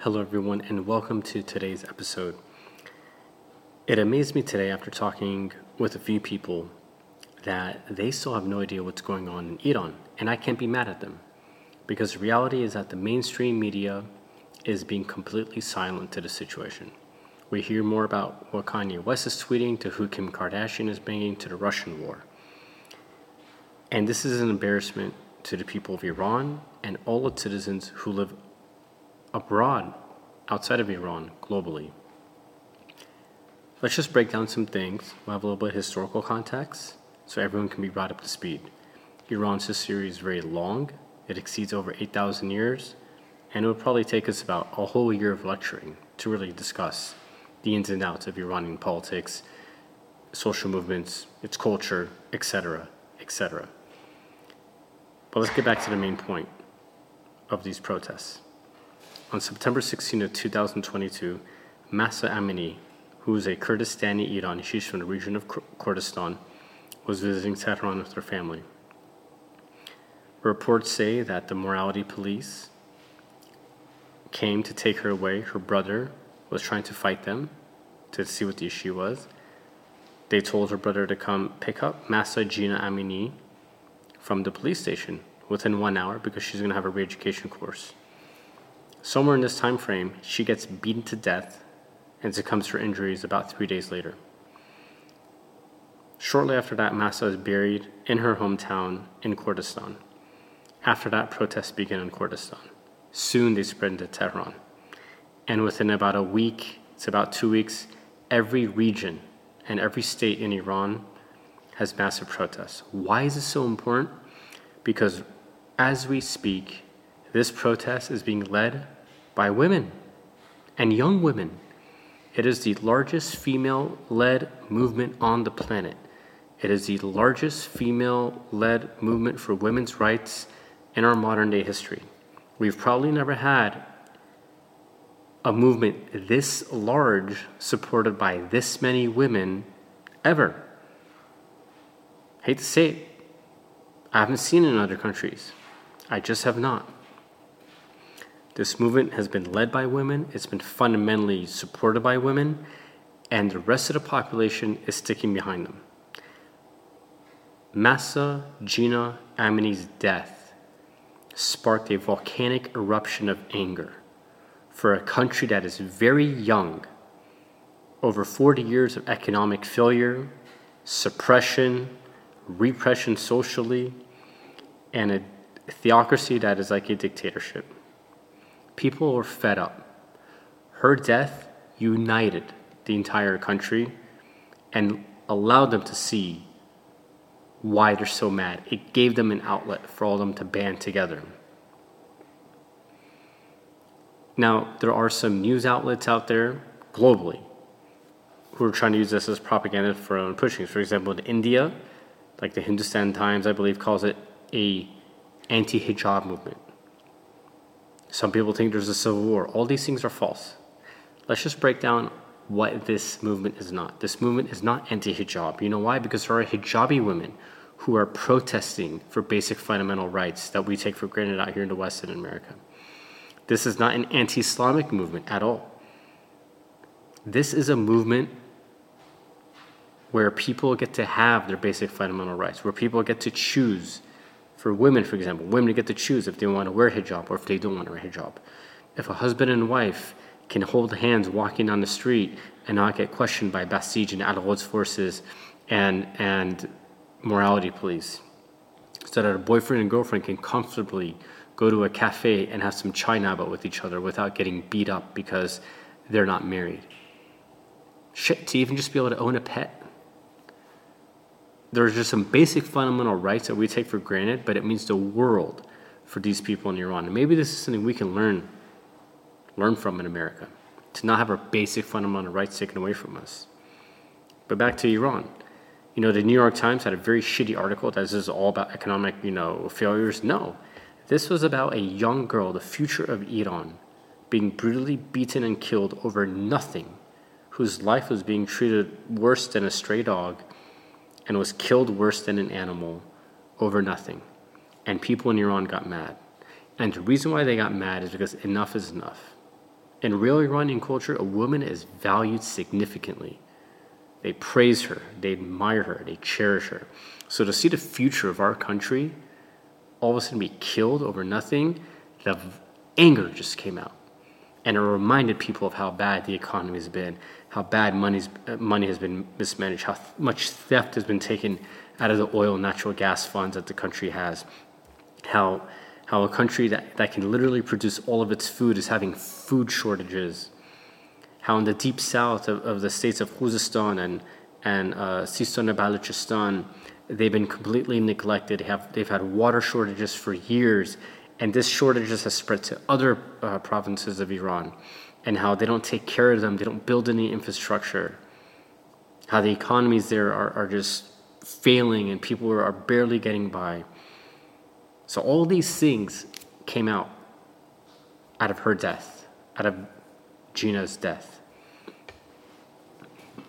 Hello, everyone, and welcome to today's episode. It amazed me today after talking with a few people that they still have no idea what's going on in Iran, and I can't be mad at them because the reality is that the mainstream media is being completely silent to the situation. We hear more about what Kanye West is tweeting to who Kim Kardashian is bringing to the Russian war. And this is an embarrassment to the people of Iran and all its citizens who live abroad, outside of Iran, globally. Let's just break down some things. We'll have a little bit of historical context so everyone can be brought up to speed. Iran's history is very long, it exceeds over 8,000 years, and it would probably take us about a whole year of lecturing to really discuss the ins and outs of Iranian politics, social movements, its culture, etc., etc. But let's get back to the main point of these protests. On September 16 of 2022, Mahsa Amini, who is a Kurdistani Irani, she's from the region of Kurdistan, was visiting Tehran with her family. Reports say that the morality police came to take her away. Her brother was trying to fight them to see what the issue was. They told her brother to come pick up Mahsa Gina Amini from the police station within one hour because she's going to have a re-education course. Somewhere in this time frame, she gets beaten to death and succumbs to her injuries about three days later. Shortly after that, Mahsa is buried in her hometown in Kurdistan. After that, protests began in Kurdistan. Soon they spread into Tehran. And within about a week, it's about two weeks, every region and every state in Iran has massive protests. Why is this so important? Because as we speak, this protest is being led by women and young women. It is the largest female led movement on the planet. It is the largest female led movement for women's rights in our modern day history. We've probably never had a movement this large supported by this many women ever. I Hate to say it, I haven't seen it in other countries. I just have not. This movement has been led by women, it's been fundamentally supported by women, and the rest of the population is sticking behind them. Mahsa Gina Amini's death sparked a volcanic eruption of anger for a country that is very young, over 40 years of economic failure, suppression, repression socially, and a theocracy that is like a dictatorship. People were fed up. Her death united the entire country and allowed them to see why they're so mad. It gave them an outlet for all of them to band together. Now, there are some news outlets out there globally who are trying to use this as propaganda for own pushings. For example, in India, like the Hindustan Times, I believe, calls it a anti-hijab movement. Some people think there's a civil war. All these things are false. Let's just break down what this movement is not. This movement is not anti hijab. You know why? Because there are hijabi women who are protesting for basic fundamental rights that we take for granted out here in the West and in America. This is not an anti Islamic movement at all. This is a movement where people get to have their basic fundamental rights, where people get to choose for women, for example, women get to choose if they want to wear hijab or if they don't want to wear hijab. If a husband and wife can hold hands walking on the street and not get questioned by Basij and Al forces and, and morality police. So that a boyfriend and girlfriend can comfortably go to a cafe and have some chai nabat with each other without getting beat up because they're not married. Shit, to even just be able to own a pet there's just some basic fundamental rights that we take for granted, but it means the world for these people in Iran. And maybe this is something we can learn learn from in America to not have our basic fundamental rights taken away from us. But back to Iran. You know, the New York Times had a very shitty article that this is all about economic, you know, failures. No. This was about a young girl, the future of Iran, being brutally beaten and killed over nothing, whose life was being treated worse than a stray dog and was killed worse than an animal over nothing. And people in Iran got mad. And the reason why they got mad is because enough is enough. In real Iranian culture, a woman is valued significantly. They praise her, they admire her, they cherish her. So to see the future of our country all of a sudden be killed over nothing, the anger just came out. And it reminded people of how bad the economy has been, how bad money's, money has been mismanaged, how th- much theft has been taken out of the oil and natural gas funds that the country has, how, how a country that, that can literally produce all of its food is having food shortages, how in the deep south of, of the states of Khuzestan and, and uh, Sistan and Balochistan, they've been completely neglected. Have, they've had water shortages for years, and this shortages has spread to other uh, provinces of Iran, and how they don't take care of them, they don't build any infrastructure, how the economies there are, are just failing, and people are barely getting by. So all these things came out out of her death, out of Gina's death.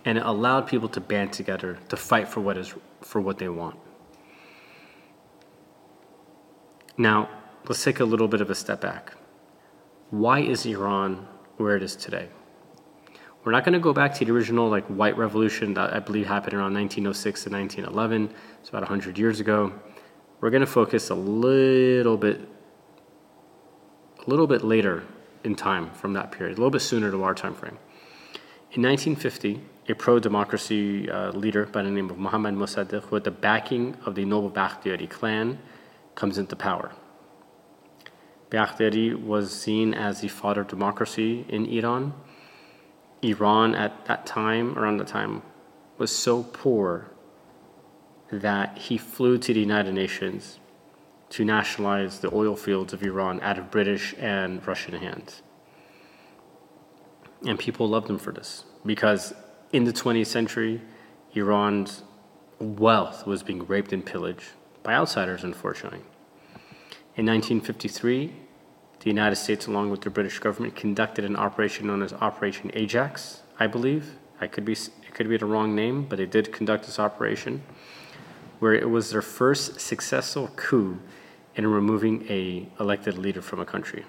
And it allowed people to band together to fight for what is for what they want. Now, let's take a little bit of a step back. Why is Iran where it is today? We're not going to go back to the original like white revolution that I believe happened around 1906 to 1911. It's about 100 years ago. We're going to focus a little bit a little bit later in time from that period, a little bit sooner to our time frame. In 1950, a pro-democracy uh, leader by the name of Mohammad Mossadegh, with the backing of the Noble Bakhtiyari clan, comes into power. Bakhtiyari was seen as the father of democracy in Iran. Iran at that time, around that time, was so poor that he flew to the United Nations to nationalize the oil fields of Iran out of British and Russian hands. And people loved him for this because in the 20th century, Iran's wealth was being raped and pillaged by outsiders, unfortunately. In 1953, the United States, along with the British government, conducted an operation known as Operation Ajax, I believe. I could be, it could be the wrong name, but they did conduct this operation, where it was their first successful coup in removing a elected leader from a country.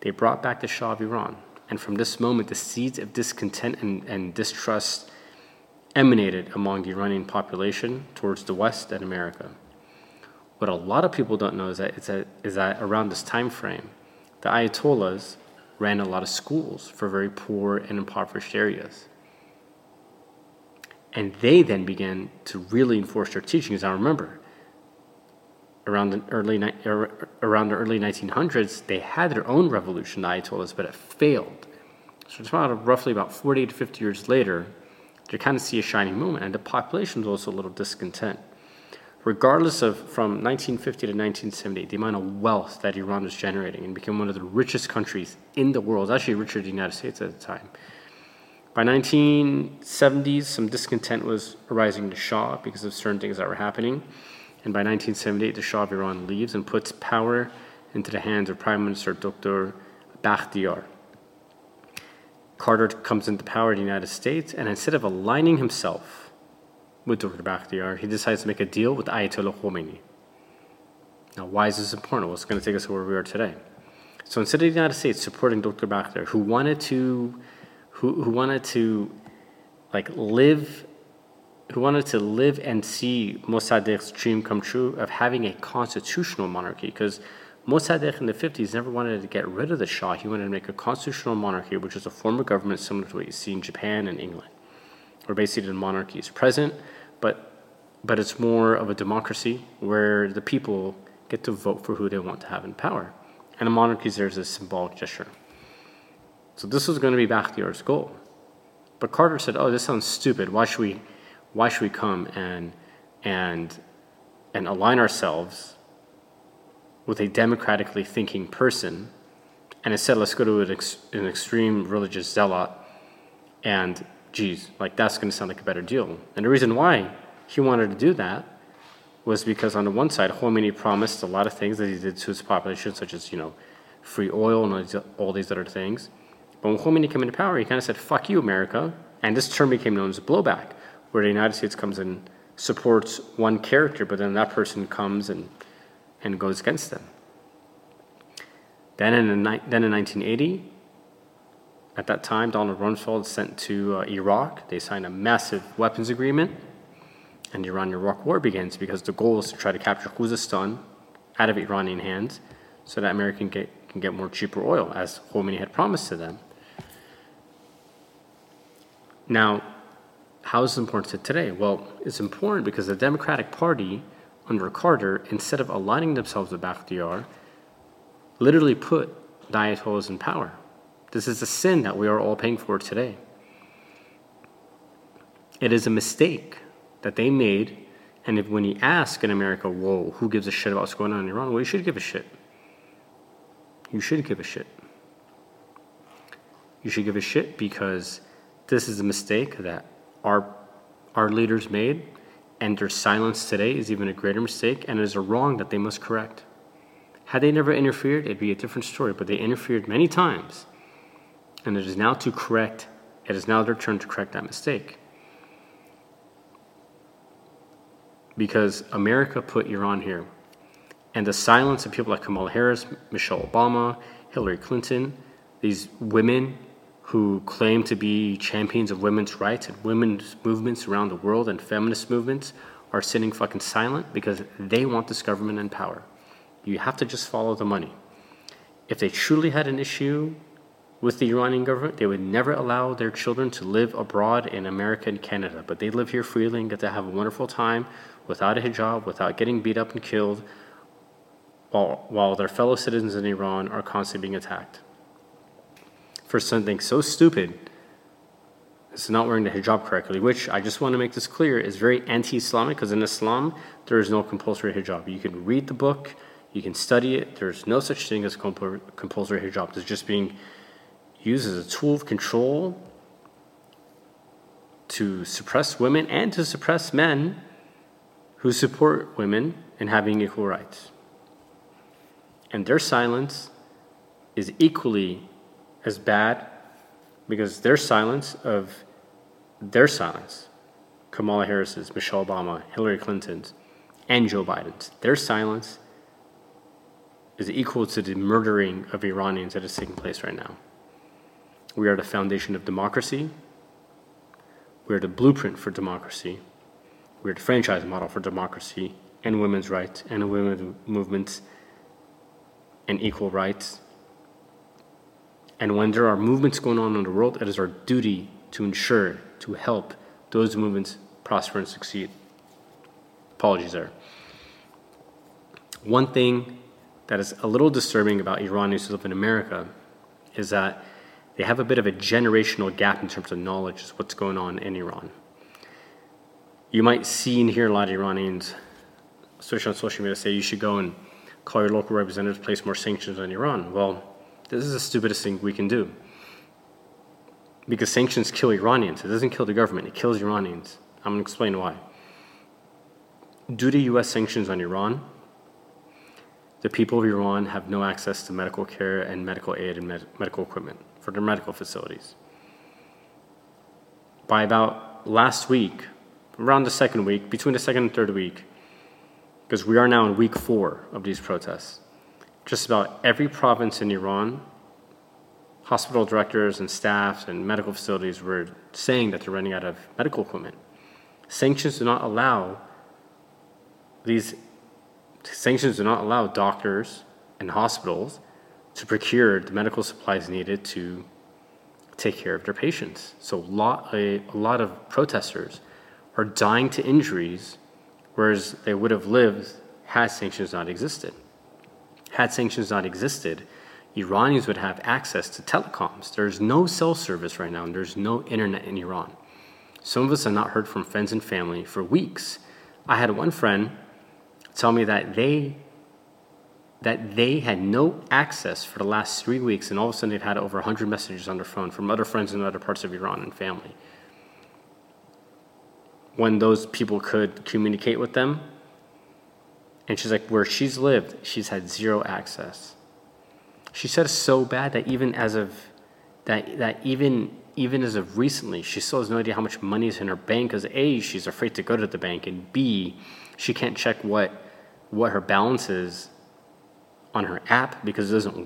They brought back the Shah of Iran, and from this moment, the seeds of discontent and, and distrust emanated among the Iranian population towards the West and America. What a lot of people don't know is that, that, is that around this time frame, the Ayatollahs ran a lot of schools for very poor and impoverished areas. And they then began to really enforce their teachings. I remember around the early er, around the early 1900s, they had their own revolution, the Ayatollahs, but it failed. So it's about roughly about 40 to 50 years later, you kind of see a shining moment, and the population was also a little discontent. Regardless of from 1950 to 1970, the amount of wealth that Iran was generating and became one of the richest countries in the world, actually richer than the United States at the time. By 1970s, some discontent was arising to Shah because of certain things that were happening. And by 1978, the Shah of Iran leaves and puts power into the hands of Prime Minister Dr. Bakhtiyar. Carter comes into power in the United States, and instead of aligning himself with Dr. Bakhtiyar, he decides to make a deal with Ayatollah Khomeini. Now, why is this important? Well, it's going to take us to where we are today. So instead of the United States supporting Dr. Bakhtiar, who wanted to, who, who wanted to, like live who wanted to live and see Mossadegh's dream come true of having a constitutional monarchy because Mossadegh in the 50s never wanted to get rid of the Shah. He wanted to make a constitutional monarchy, which is a form of government similar to what you see in Japan and England, where basically the monarchy is present, but, but it's more of a democracy where the people get to vote for who they want to have in power. And a monarchy is there as a symbolic gesture. So this was going to be Bakhtiyar's goal. But Carter said, oh, this sounds stupid. Why should we why should we come and and and align ourselves with a democratically thinking person and instead let's go to an, ex, an extreme religious zealot and geez like that's going to sound like a better deal. And the reason why he wanted to do that was because on the one side Khomeini promised a lot of things that he did to his population such as you know free oil and all these other things. But when Khomeini came into power he kind of said fuck you America. And this term became known as blowback where the United States comes and supports one character, but then that person comes and, and goes against them. Then in, the, then in 1980, At that time, Donald Rumsfeld sent to uh, Iraq. They signed a massive weapons agreement, and the Iran-Iraq war begins because the goal is to try to capture Khuzestan out of Iranian hands so that America can get, can get more cheaper oil, as Khomeini had promised to them. Now, how is this important to today? Well, it's important because the Democratic Party under Carter, instead of aligning themselves with Bakhtiar, literally put Ayatollahs in power. This is a sin that we are all paying for today. It is a mistake that they made. And if when you ask in America, whoa, who gives a shit about what's going on in Iran? Well, you should give a shit. You should give a shit. You should give a shit because this is a mistake that our, our leaders made, and their silence today is even a greater mistake, and it is a wrong that they must correct. Had they never interfered, it'd be a different story, but they interfered many times and it is now to correct, it is now their turn to correct that mistake. Because America put Iran here. And the silence of people like Kamala Harris, Michelle Obama, Hillary Clinton, these women who claim to be champions of women's rights and women's movements around the world and feminist movements are sitting fucking silent because they want this government in power. You have to just follow the money. If they truly had an issue with the Iranian government, they would never allow their children to live abroad in America and Canada, but they live here freely and get to have a wonderful time without a hijab, without getting beat up and killed, while, while their fellow citizens in Iran are constantly being attacked. For something so stupid as not wearing the hijab correctly, which I just want to make this clear is very anti Islamic because in Islam there is no compulsory hijab. You can read the book, you can study it, there's no such thing as compulsory hijab. It's just being used as a tool of control to suppress women and to suppress men who support women in having equal rights. And their silence is equally as bad because their silence of their silence, Kamala Harris's, Michelle Obama, Hillary Clinton's, and Joe Biden's, their silence is equal to the murdering of Iranians that is taking place right now. We are the foundation of democracy. We are the blueprint for democracy. We are the franchise model for democracy and women's rights and women's movements and equal rights. And when there are movements going on in the world, it is our duty to ensure, to help those movements prosper and succeed. Apologies there. One thing that is a little disturbing about Iranians who live in America is that they have a bit of a generational gap in terms of knowledge of what's going on in Iran. You might see and hear a lot of Iranians, especially on social media, say you should go and call your local representatives, place more sanctions on Iran. Well, this is the stupidest thing we can do. Because sanctions kill Iranians. It doesn't kill the government, it kills Iranians. I'm going to explain why. Due to US sanctions on Iran, the people of Iran have no access to medical care and medical aid and med- medical equipment for their medical facilities. By about last week, around the second week, between the second and third week, because we are now in week four of these protests, just about every province in Iran, hospital directors and staffs and medical facilities were saying that they're running out of medical equipment. Sanctions do not allow these sanctions do not allow doctors and hospitals to procure the medical supplies needed to take care of their patients. So a lot, a, a lot of protesters are dying to injuries, whereas they would have lived had sanctions not existed. Had sanctions not existed, Iranians would have access to telecoms. There's no cell service right now, and there's no internet in Iran. Some of us have not heard from friends and family for weeks. I had one friend tell me that they that they had no access for the last three weeks, and all of a sudden they've had over 100 messages on their phone from other friends in other parts of Iran and family. When those people could communicate with them, and she's like, where she's lived, she's had zero access. She said it's so bad that even as of that that even even as of recently, she still has no idea how much money is in her bank because A, she's afraid to go to the bank, and B, she can't check what what her balance is on her app because it doesn't